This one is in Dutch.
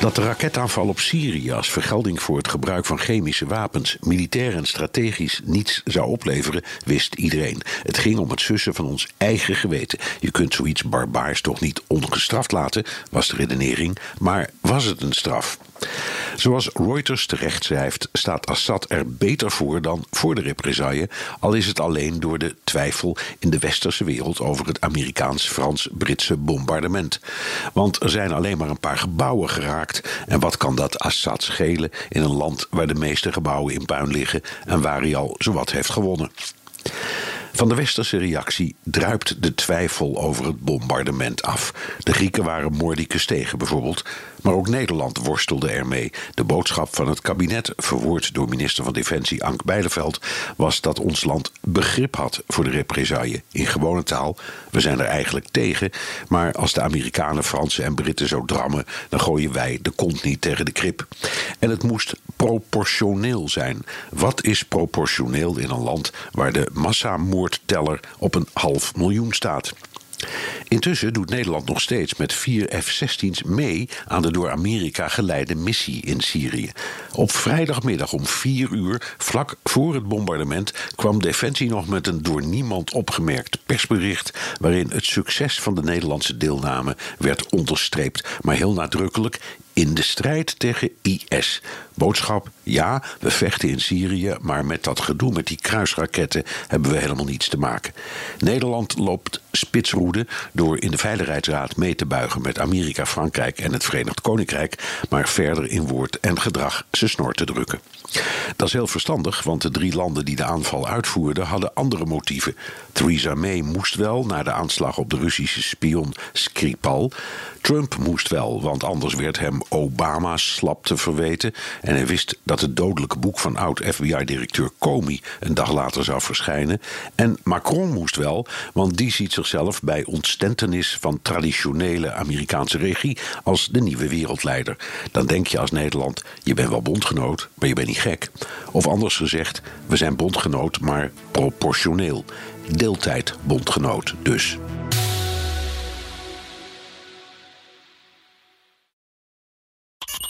Dat de raketaanval op Syrië als vergelding voor het gebruik van chemische wapens militair en strategisch niets zou opleveren, wist iedereen. Het ging om het sussen van ons eigen geweten. Je kunt zoiets barbaars toch niet ongestraft laten, was de redenering, maar was het een straf? Zoals Reuters terecht schrijft, staat Assad er beter voor dan voor de represaille, al is het alleen door de twijfel in de westerse wereld over het Amerikaans-Frans-Britse bombardement. Want er zijn alleen maar een paar gebouwen geraakt, en wat kan dat Assad schelen in een land waar de meeste gebouwen in puin liggen en waar hij al zowat heeft gewonnen? Van de westerse reactie druipt de twijfel over het bombardement af. De Grieken waren mordicus tegen bijvoorbeeld, maar ook Nederland worstelde ermee. De boodschap van het kabinet, verwoord door minister van Defensie Ank Bijleveld, was dat ons land begrip had voor de represaille. In gewone taal, we zijn er eigenlijk tegen, maar als de Amerikanen, Fransen en Britten zo drammen, dan gooien wij de kont niet tegen de krip. En het moest proportioneel zijn. Wat is proportioneel in een land waar de massamoordteller op een half miljoen staat? Intussen doet Nederland nog steeds met vier F-16's mee aan de door Amerika geleide missie in Syrië. Op vrijdagmiddag om vier uur, vlak voor het bombardement, kwam Defensie nog met een door niemand opgemerkt persbericht waarin het succes van de Nederlandse deelname werd onderstreept, maar heel nadrukkelijk in de strijd tegen IS. Boodschap: ja, we vechten in Syrië, maar met dat gedoe met die kruisraketten hebben we helemaal niets te maken. Nederland loopt spitsroede door in de Veiligheidsraad mee te buigen met Amerika, Frankrijk en het Verenigd Koninkrijk, maar verder in woord en gedrag ze snor te drukken. Dat is heel verstandig, want de drie landen die de aanval uitvoerden hadden andere motieven. Theresa May moest wel na de aanslag op de Russische spion Skripal. Trump moest wel, want anders werd hem Obama's slap te verweten. En hij wist dat het dodelijke boek van oud-FBI-directeur Comey een dag later zou verschijnen. En Macron moest wel, want die ziet zichzelf bij ontstentenis van traditionele Amerikaanse regie als de nieuwe wereldleider. Dan denk je als Nederland: je bent wel bondgenoot, maar je bent niet gek. Of anders gezegd, we zijn bondgenoot, maar proportioneel. Deeltijd bondgenoot dus.